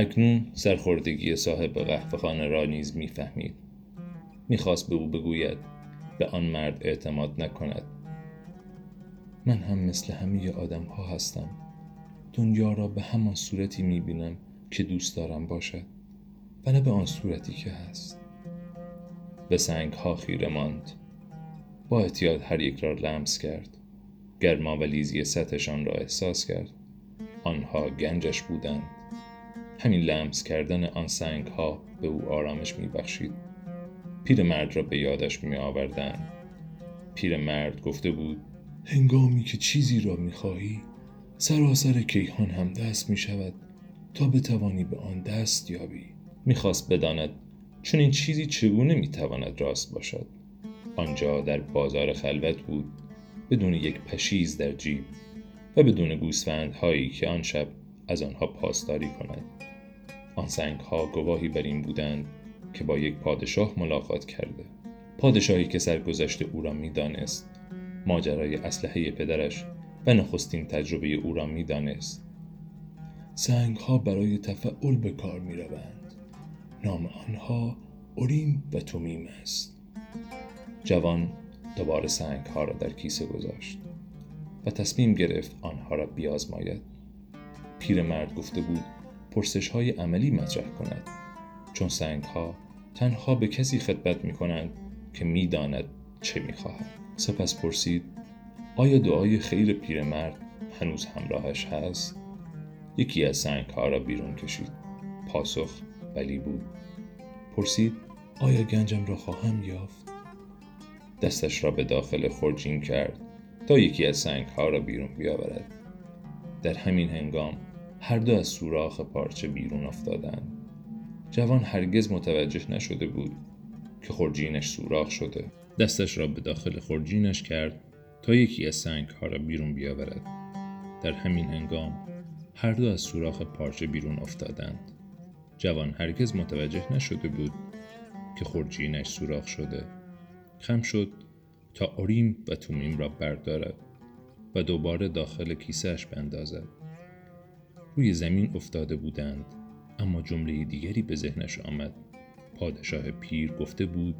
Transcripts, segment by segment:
اکنون سرخوردگی صاحب قهوه خانه را نیز می‌فهمید. می‌خواست به او بگوید به آن مرد اعتماد نکند. من هم مثل همه آدم ها هستم. دنیا را به همان صورتی می‌بینم که دوست دارم باشد. و نه به آن صورتی که هست. به سنگ ها خیره ماند. با احتیاط هر یک را لمس کرد. گرما و لیزی سطحشان را احساس کرد. آنها گنجش بودند. همین لمس کردن آن سنگ ها به او آرامش می بخشید مرد را به یادش می آوردن مرد گفته بود هنگامی که چیزی را می خواهی سراسر کیهان هم دست می شود تا بتوانی به آن دست یابی. می‌خواست بداند چون این چیزی چگونه می‌تواند راست باشد؟ آنجا در بازار خلوت بود بدون یک پشیز در جیب و بدون گوسفندهایی که آن شب از آنها پاسداری کند. سنگ ها گواهی بر این بودند که با یک پادشاه ملاقات کرده. پادشاهی که سرگذشت او را می‌دانست ماجرای اسلحه پدرش و نخستین تجربه او را می‌دانست. سنگ ها برای تفعول به کار می روند. نام آنها اوریم و تومیم است. جوان دوباره سنگ ها را در کیسه گذاشت و تصمیم گرفت آنها را بیازماید. پیرمرد گفته بود پرسش های عملی مطرح کند. چون سنگ ها تنها به کسی خدمت می کنند که می داند چه می خواهد. سپس پرسید آیا دعای خیر پیرمرد هنوز همراهش هست؟ یکی از سنگ ها را بیرون کشید. پاسخ ولی بود. پرسید آیا گنجم را خواهم یافت؟ دستش را به داخل خورجین کرد تا یکی از سنگ ها را بیرون بیاورد. در همین هنگام هر دو از سوراخ پارچه بیرون افتادند. جوان هرگز متوجه نشده بود که خورجینش سوراخ شده. دستش را به داخل خورجینش کرد تا یکی از سنگ ها را بیرون بیاورد. در همین هنگام هر دو از سوراخ پارچه بیرون افتادند. جوان هرگز متوجه نشده بود که خورجینش سوراخ شده. خم شد تا اوریم و تومیم را بردارد و دوباره داخل کیسهش بندازد. روی زمین افتاده بودند اما جمله دیگری به ذهنش آمد. پادشاه پیر گفته بود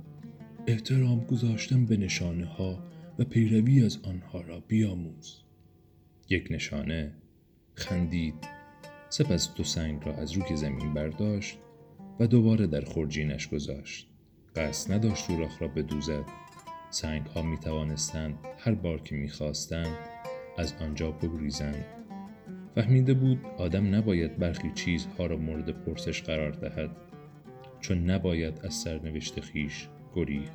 احترام گذاشتن به نشانه ها و پیروی از آنها را بیاموز. یک نشانه خندید سپس دو سنگ را از روی زمین برداشت و دوباره در خورجینش گذاشت. قصد نداشت سوراخ را بدوزد. سنگ ها می توانستند هر بار که می خواستند از آنجا بگریزند. فهمیده بود آدم نباید برخی چیزها را مورد پرسش قرار دهد چون نباید از سرنوشت خیش گریخ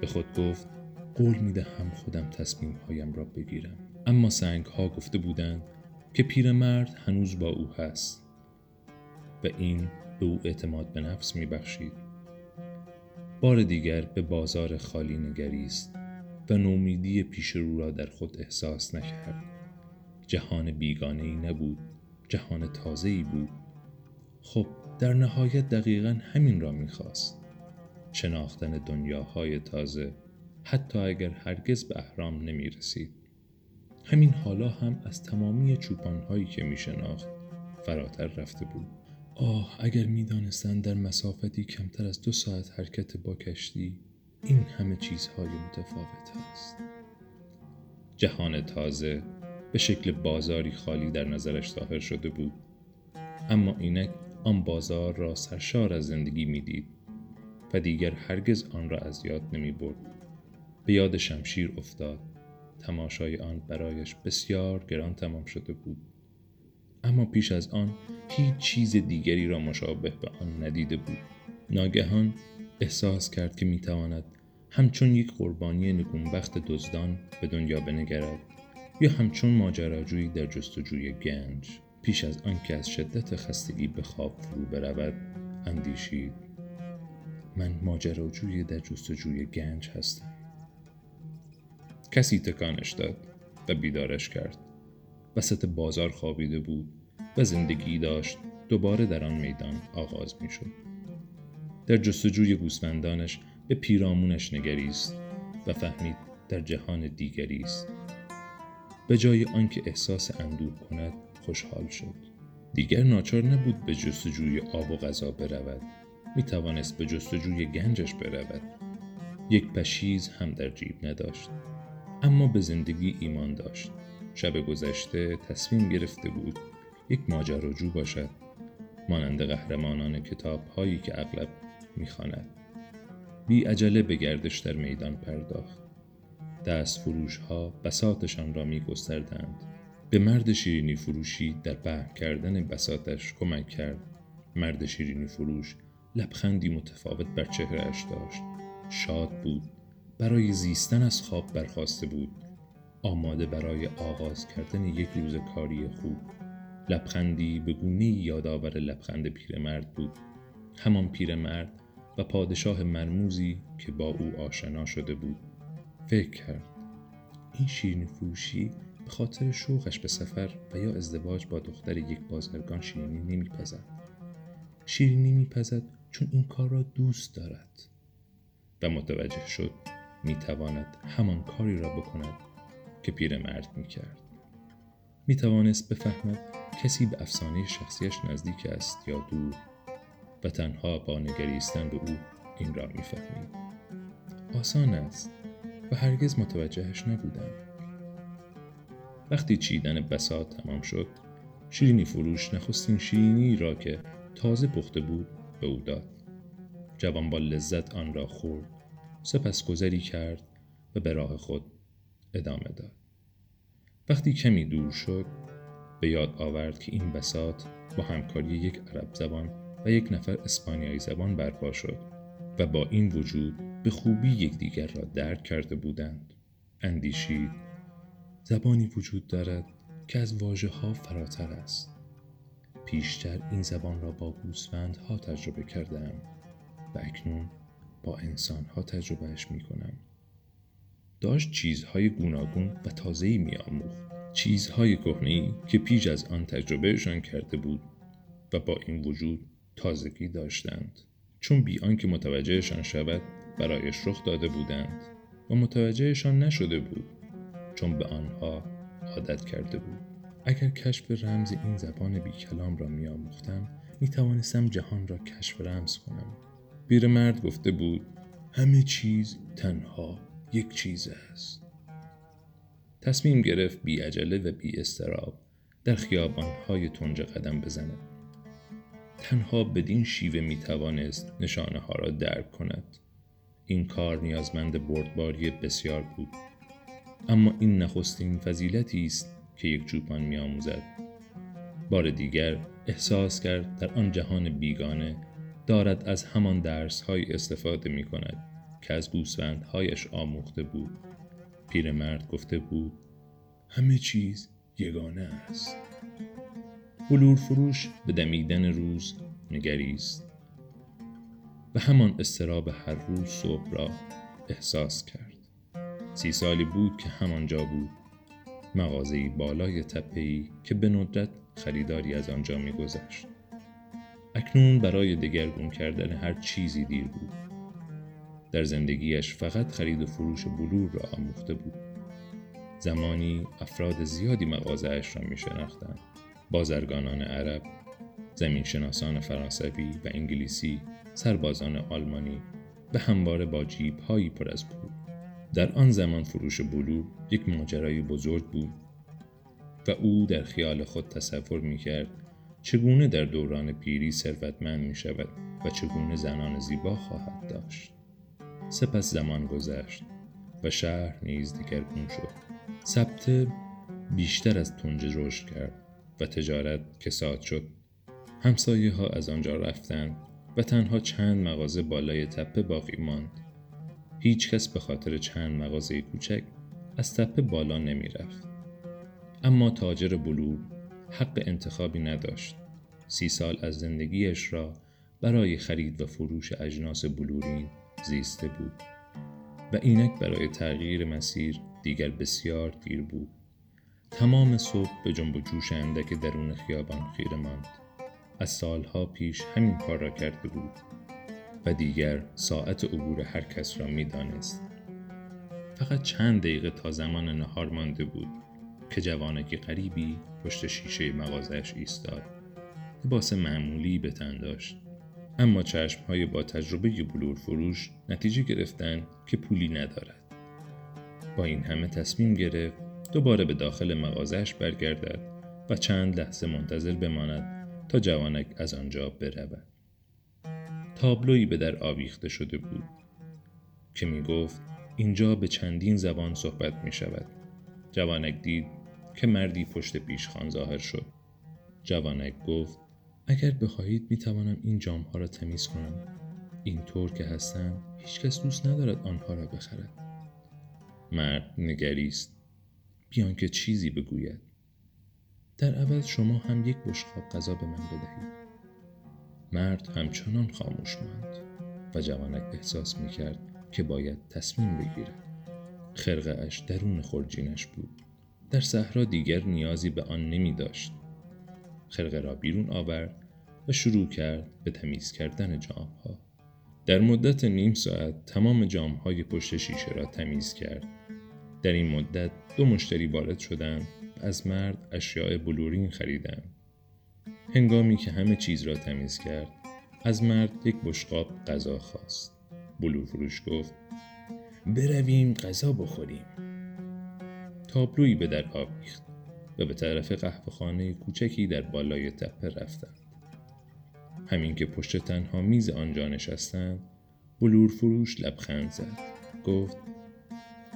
به خود گفت قول می دهم خودم تصمیم هایم را بگیرم اما سنگ ها گفته بودند که پیرمرد هنوز با او هست و این به او اعتماد به نفس می بخشید. بار دیگر به بازار خالی نگریست و نومیدی پیش رو را در خود احساس نکرد. جهان بیگانه ای نبود، جهان تازه ای بود. خب در نهایت دقیقا همین را می‌خواست. شناختن دنیاهای تازه حتی اگر هرگز به احرام نمی رسید. همین حالا هم از تمامی چوپانهایی که می شناخت فراتر رفته بود آه اگر می دانستند در مسافتی کمتر از دو ساعت حرکت با کشتی این همه چیزهای متفاوت است جهان تازه به شکل بازاری خالی در نظرش ظاهر شده بود. اما اینک آن بازار را سرشار از زندگی می‌دید و دیگر هرگز آن را از یاد نمی برد. به یاد شمشیر افتاد. تماشای آن برایش بسیار گران تمام شده بود. اما پیش از آن هیچ چیز دیگری را مشابه به آن ندیده بود. ناگهان احساس کرد که می‌تواند همچون یک قربانی نگونبخت دزدان به دنیا بنگرد. یا همچون ماجراجویی در جستجوی گنج پیش از آنکه از شدت خستگی به خواب فرو برود اندیشید. من ماجراجوی در جستجوی گنج هستم. کسی تکانش داد و بیدارش کرد. وسط بازار خوابیده بود و زندگی داشت. دوباره در آن میدان آغاز می شد. در جستجوی گوسفندانش به پیرامونش نگریست و فهمید در جهان دیگری است. به جای آنکه احساس اندوه کند خوشحال شد. دیگر ناچار نبود به جستجوی آب و غذا برود. می توانست به جستجوی گنجش برود. یک پشیز هم در جیب نداشت. اما به زندگی ایمان داشت. شب گذشته تصمیم گرفته بود یک ماجراجو باشد مانند قهرمانان کتاب هایی که اغلب می‌خواند. بی عجله به گردش در میدان پرداخت. دست فروش ها بساتشان را می گستردند. به مرد شیرینی فروشی در به کردن بساتش کمک کرد. مرد شیرینی فروش لبخندی متفاوت بر چهرهش داشت. شاد بود. برای زیستن از خواب برخواسته بود. آماده برای آغاز کردن یک روز کاری خوب. لبخندی به گونه یادآور لبخند پیرمرد بود. همان پیرمرد و پادشاه مرموزی که با او آشنا شده بود. فکر کرد. این شیرینی فروشی به خاطر شوقش به سفر و یا ازدواج با دختر یک بازرگان شیرینی نمیپزد. شیرینی میپزد چون این کار را دوست دارد. و متوجه شد می‌تواند همان کاری را بکند که پیرمرد می‌کرد. می‌توانست بفهمد کسی به افسانه شخصیش نزدیک است یا دور و تنها با نگریستن به او این را می‌فهمید. آسان است و هرگز متوجهش نبودم. وقتی چیدن بسات تمام شد شیرینی فروش نخستین شیرینی را که تازه پخته بود به او داد. جوان با لذت آن را خورد سپس گذری کرد و به راه خود ادامه داد. وقتی کمی دور شد به یاد آورد که این بسات با همکاری یک عرب زبان و یک نفر اسپانیایی زبان برپا شد و با این وجود به خوبی یکدیگر را درک کرده بودند اندیشید زبانی وجود دارد که از واژه ها فراتر است پیشتر این زبان را با ها تجربه کردم و اکنون با انسان ها تجربهش می کنم. داشت چیزهای گوناگون و تازه‌ای می آموخت. چیزهای کهنه‌ای که پیش از آن تجربهشان کرده بود و با این وجود تازگی داشتند چون بی آنکه متوجهشان شود برایش رخ داده بودند و متوجهشان نشده بود چون به آنها عادت کرده بود. اگر کشف رمز این زبان بی کلام را می آموختم می توانستم جهان را کشف رمز کنم. مرد گفته بود همه چیز تنها یک چیز است. تصمیم گرفت بی عجله و بی استراب در خیابانهای تنج قدم بزند. تنها بدین شیوه می توانست نشانه ها را درک کند. این کار نیازمند بردباری بسیار بود. اما این نخستین فضیلتی است که یک چوپان میآموزد. بار دیگر احساس کرد در آن جهان بیگانه دارد از همان درسهایی استفاده می کند که از گوسفندهایش آموخته بود. پیرمرد گفته بود همه چیز یگانه است. بلور فروش به دمیدن روز نگریست. و همان استراب هر روز صبح را احساس کرد. سی سالی بود که همانجا بود. مغازهای بالای تپهای که به ندرت خریداری از آنجا میگذشت. اکنون برای دگرگون کردن هر چیزی دیر بود. در زندگیش فقط خرید و فروش بلور را آموخته بود. زمانی افراد زیادی مغازهاش را می شناختند بازرگانان عرب زمینشناسان فرانسوی و انگلیسی سربازان آلمانی و همواره با جیب هایی پر از پول. در آن زمان فروش بلور یک ماجرای بزرگ بود و او در خیال خود تصور می کرد چگونه در دوران پیری ثروتمند می شود و چگونه زنان زیبا خواهد داشت. سپس زمان گذشت و شهر نیز دگرگون شد. سبته بیشتر از تنج رشد کرد و تجارت کساد شد. همسایه ها از آنجا رفتند و تنها چند مغازه بالای تپه باقی ماند. هیچ کس به خاطر چند مغازه کوچک از تپه بالا نمی رفت. اما تاجر بلور حق انتخابی نداشت. سی سال از زندگیش را برای خرید و فروش اجناس بلورین زیسته بود و اینک برای تغییر مسیر دیگر بسیار دیر بود. تمام صبح به جنب و جوش اندک درون خیابان خیره ماند. از سالها پیش همین کار را کرده بود و دیگر ساعت عبور هر کس را می دانست. فقط چند دقیقه تا زمان نهار مانده بود که جوانکی غریبی پشت شیشه مغازش ایستاد لباس معمولی به تن داشت اما چشم های با تجربه بلور فروش نتیجه گرفتن که پولی ندارد با این همه تصمیم گرفت دوباره به داخل مغازش برگردد و چند لحظه منتظر بماند جوانک از آنجا برود. تابلویی به در آویخته شده بود که می گفت اینجا به چندین زبان صحبت می شود. جوانک دید که مردی پشت پیشخان ظاهر شد. جوانک گفت اگر بخواهید می توانم این جام ها را تمیز کنم. اینطور که هستم هیچکس دوست ندارد آنها را بخرد. مرد نگریست. بیان که چیزی بگوید. در عوض شما هم یک بشقاب غذا به من بدهید مرد همچنان خاموش ماند و جوانک احساس می کرد که باید تصمیم بگیرد خرقه اش درون خرجینش بود در صحرا دیگر نیازی به آن نمی داشت خرقه را بیرون آورد و شروع کرد به تمیز کردن جام ها. در مدت نیم ساعت تمام جام های پشت شیشه را تمیز کرد. در این مدت دو مشتری وارد شدند از مرد اشیاء بلورین خریدند. هنگامی که همه چیز را تمیز کرد از مرد یک بشقاب غذا خواست. بلور فروش گفت برویم غذا بخوریم. تابلویی به در آویخت و به طرف قهوه خانه کوچکی در بالای تپه رفتند. همین که پشت تنها میز آنجا نشستند بلور فروش لبخند زد گفت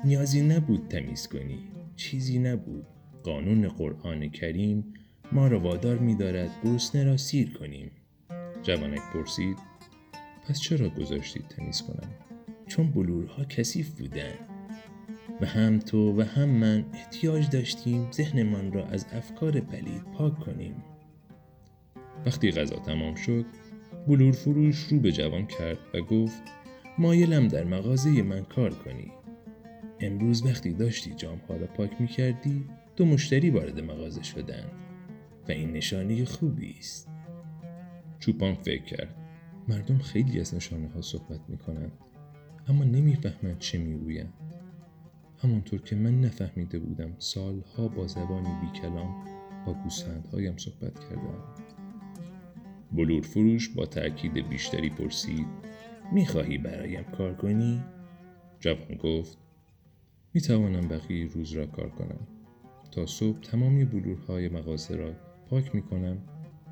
نیازی نبود تمیز کنی چیزی نبود قانون قرآن کریم ما را وادار می دارد گرسنه را سیر کنیم. جوانک پرسید پس چرا گذاشتید تمیز کنم؟ چون بلورها کثیف بودند. و هم تو و هم من احتیاج داشتیم ذهنمان را از افکار پلید پاک کنیم. وقتی غذا تمام شد بلور فروش رو به جوان کرد و گفت مایلم در مغازه من کار کنی. امروز وقتی داشتی جامها را پاک می کردی دو مشتری وارد مغازه شدند و این نشانه خوبی است. چوپان فکر کرد مردم خیلی از نشانه ها صحبت می کنند اما نمی‌فهمند چه می‌گویند. همانطور که من نفهمیده بودم سالها با زبانی بی کلام با گوسفندهایم صحبت کردم. بلور فروش با تأکید بیشتری پرسید می‌خواهی برایم کار کنی؟ جوان گفت می توانم بقیه روز را کار کنم. تا صبح تمامی بلورهای مغازه را پاک می کنم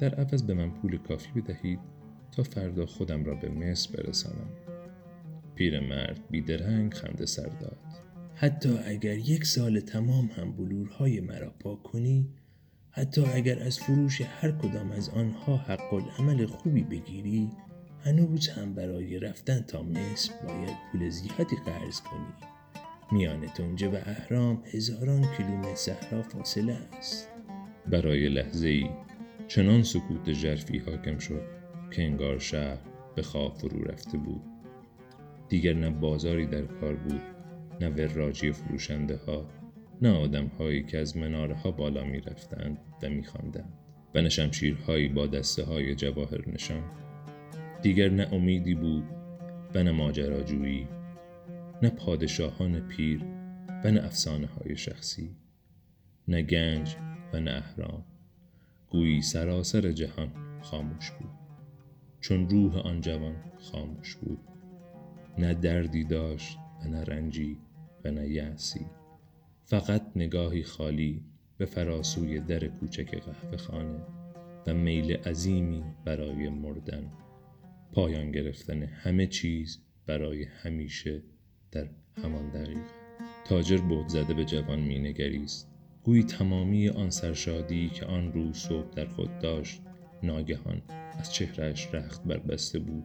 در عوض به من پول کافی بدهید تا فردا خودم را به مصر برسانم. پیرمرد بیدرنگ خنده سر داد. حتی اگر یک سال تمام هم بلورهای مرا پاک کنی حتی اگر از فروش هر کدام از آنها حق العمل خوبی بگیری هنوز هم برای رفتن تا مصر باید پول زیادی قرض کنی. میان تنجه و اهرام هزاران کیلومتر صحرا فاصله است. برای لحظه ای چنان سکوت جرفی حاکم شد که انگار شهر به خواب فرو رفته بود. دیگر نه بازاری در کار بود نه وراجی فروشنده ها نه آدم هایی که از مناره ها بالا می رفتند و می خواندند و نه شمشیرهایی با دسته های جواهر نشان دیگر نه امیدی بود و نه ماجراجویی. نه پادشاهان پیر و نه افسانه های شخصی نه گنج و نه اهرام. گویی سراسر جهان خاموش بود چون روح آن جوان خاموش بود. نه دردی داشت و نه رنجی و نه یعسی فقط نگاهی خالی به فراسوی در کوچک قهوه خانه و میل عظیمی برای مردن. پایان گرفتن همه چیز برای همیشه در همان دقیقه. تاجر بود زده به جوان مینگریست. گویی تمامی آن سرشادی که آن روز صبح در خود داشت ناگهان از چهرهش رخت بربسته بود.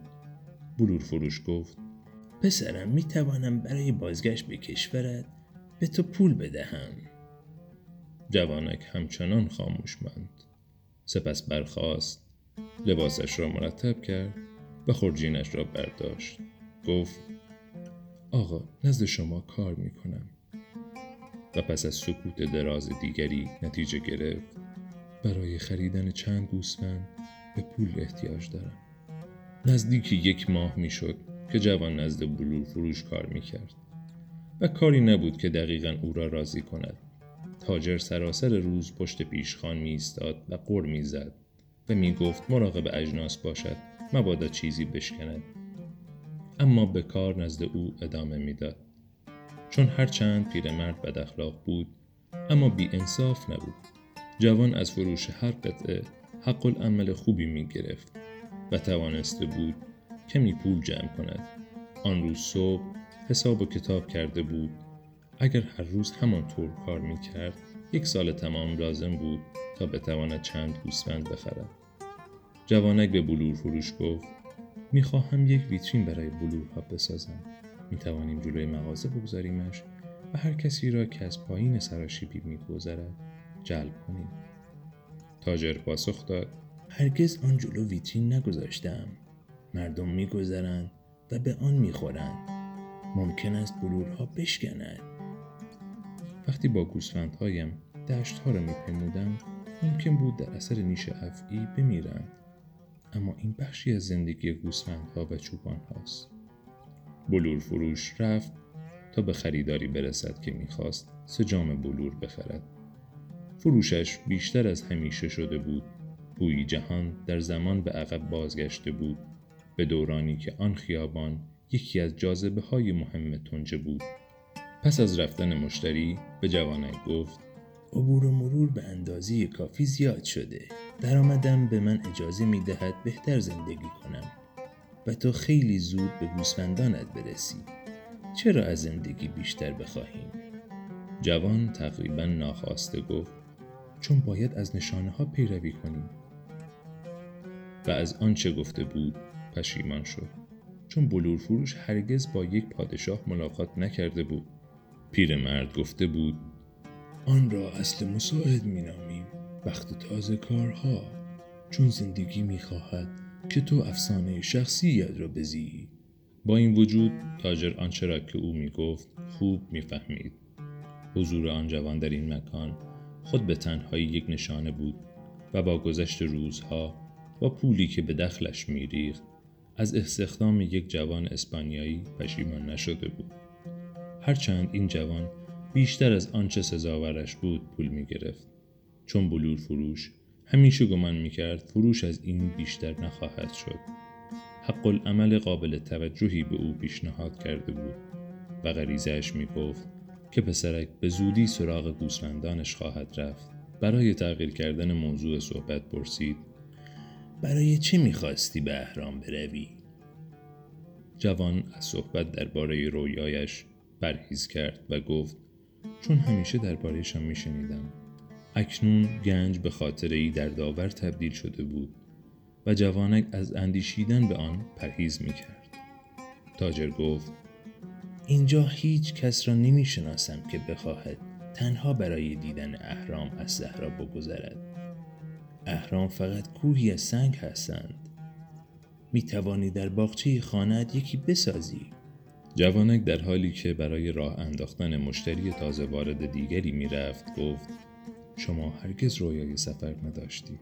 بلور فروش گفت پسرم می توانم برای بازگشت به کشورت به تو پول بدهم. جوانک همچنان خاموش ماند. سپس برخاست لباسش را مرتب کرد و خورجینش را برداشت. گفت آقا نزد شما کار می کنم و پس از سکوت دراز دیگری نتیجه گرفت. برای خریدن چند گوسفند به پول احتیاج دارم. نزدیک یک ماه می‌شد که جوان نزد بلور فروش کار می کرد و کاری نبود که دقیقا او را راضی کند. تاجر سراسر روز پشت پیشخان می ایستاد و قر می زد و می گفت مراقب اجناس باشد مبادا چیزی بشکند. اما به کار نزد او ادامه می‌داد. چون هرچند پیرمرد بد اخلاق بود اما بی انصاف نبود. جوان از فروش هر قطعه حق العمل خوبی می گرفت و توانسته بود کمی پول جمع کند. آن روز صبح حساب و کتاب کرده بود. اگر هر روز همانطور کار می کرد یک سال تمام لازم بود تا بتواند چند گوسفند بخرد. جوانک به بلور فروش گفت می‌خواهم یک ویترین برای بلورها بسازم. می توانیم جلوی مغازه بگذاریمش و هر کسی را که از پایین سراشیبی میگذرد جلب کنیم. تاجر پاسخ داد. هرگز آن جلو ویترین نگذاشتم. مردم میگذرند و به آن می‌خورند. ممکن است بلورها بشکنند. وقتی با گوسفندهایم دشتها را میپیمودم ممکن بود در اثر نیش افعی بمیرند. اما این بخشی از زندگی گوسفندها و چوپان هاست بلور فروش رفت تا به خریداری برسد که می‌خواست سه جام بلور بخرد. فروشش بیشتر از همیشه شده بود. گویی جهان در زمان به عقب بازگشته بود. به دورانی که آن خیابان یکی از جاذبه های مهم تنجه بود. پس از رفتن مشتری به جوانک گفت عبور و مرور به اندازه کافی زیاد شده. درآمدم به من اجازه می دهد بهتر زندگی کنم و تو خیلی زود به گوسفندانت برسی. چرا از زندگی بیشتر بخواهیم؟ جوان تقریبا ناخواسته گفت چون باید از نشانه ها پیروی کنیم. و از آنچه گفته بود پشیمان شد. چون بلور فروش هرگز با یک پادشاه ملاقات نکرده بود. پیرمرد گفته بود آن را اصل مساعد می نامیم وقت تازه کارها چون زندگی می خواهد که تو افسانه شخصیت را بزی با این وجود تاجر آنچه را که او می گفت خوب می‌فهمید. حضور آن جوان در این مکان خود به تنهایی یک نشانه بود و با گذشت روزها با پولی که به دخلش میریخت از استخدام یک جوان اسپانیایی پشیمان نشده بود. هرچند این جوان بیشتر از آنچه سزاورش بود پول می گرفت. چون بلور فروش همیشه گمان می کرد فروش از این بیشتر نخواهد شد. حق العمل قابل توجهی به او پیشنهاد کرده بود و غریزش می گفت که پسرک به زودی سراغ گوسفندانش خواهد رفت. برای تغییر کردن موضوع صحبت پرسید برای چه می‌خواستی به اهرام بروی؟ جوان از صحبت درباره رویایش پرهیز کرد و گفت چون همیشه دربارهشان میشنیدم. اکنون گنج به خاطر ای در داور تبدیل شده بود و جوانک از اندیشیدن به آن پرهیز می‌کرد. تاجر گفت اینجا هیچ کس را نمی شناسم که بخواهد تنها برای دیدن اهرام از صحرا بگذرد. اهرام فقط کوهی از سنگ هستند. می توانی در باغچه خانت یکی بسازی. جوانک در حالی که برای راه انداختن مشتری تازه وارد دیگری می رفت گفت شما هرگز رویای سفر نداشتید.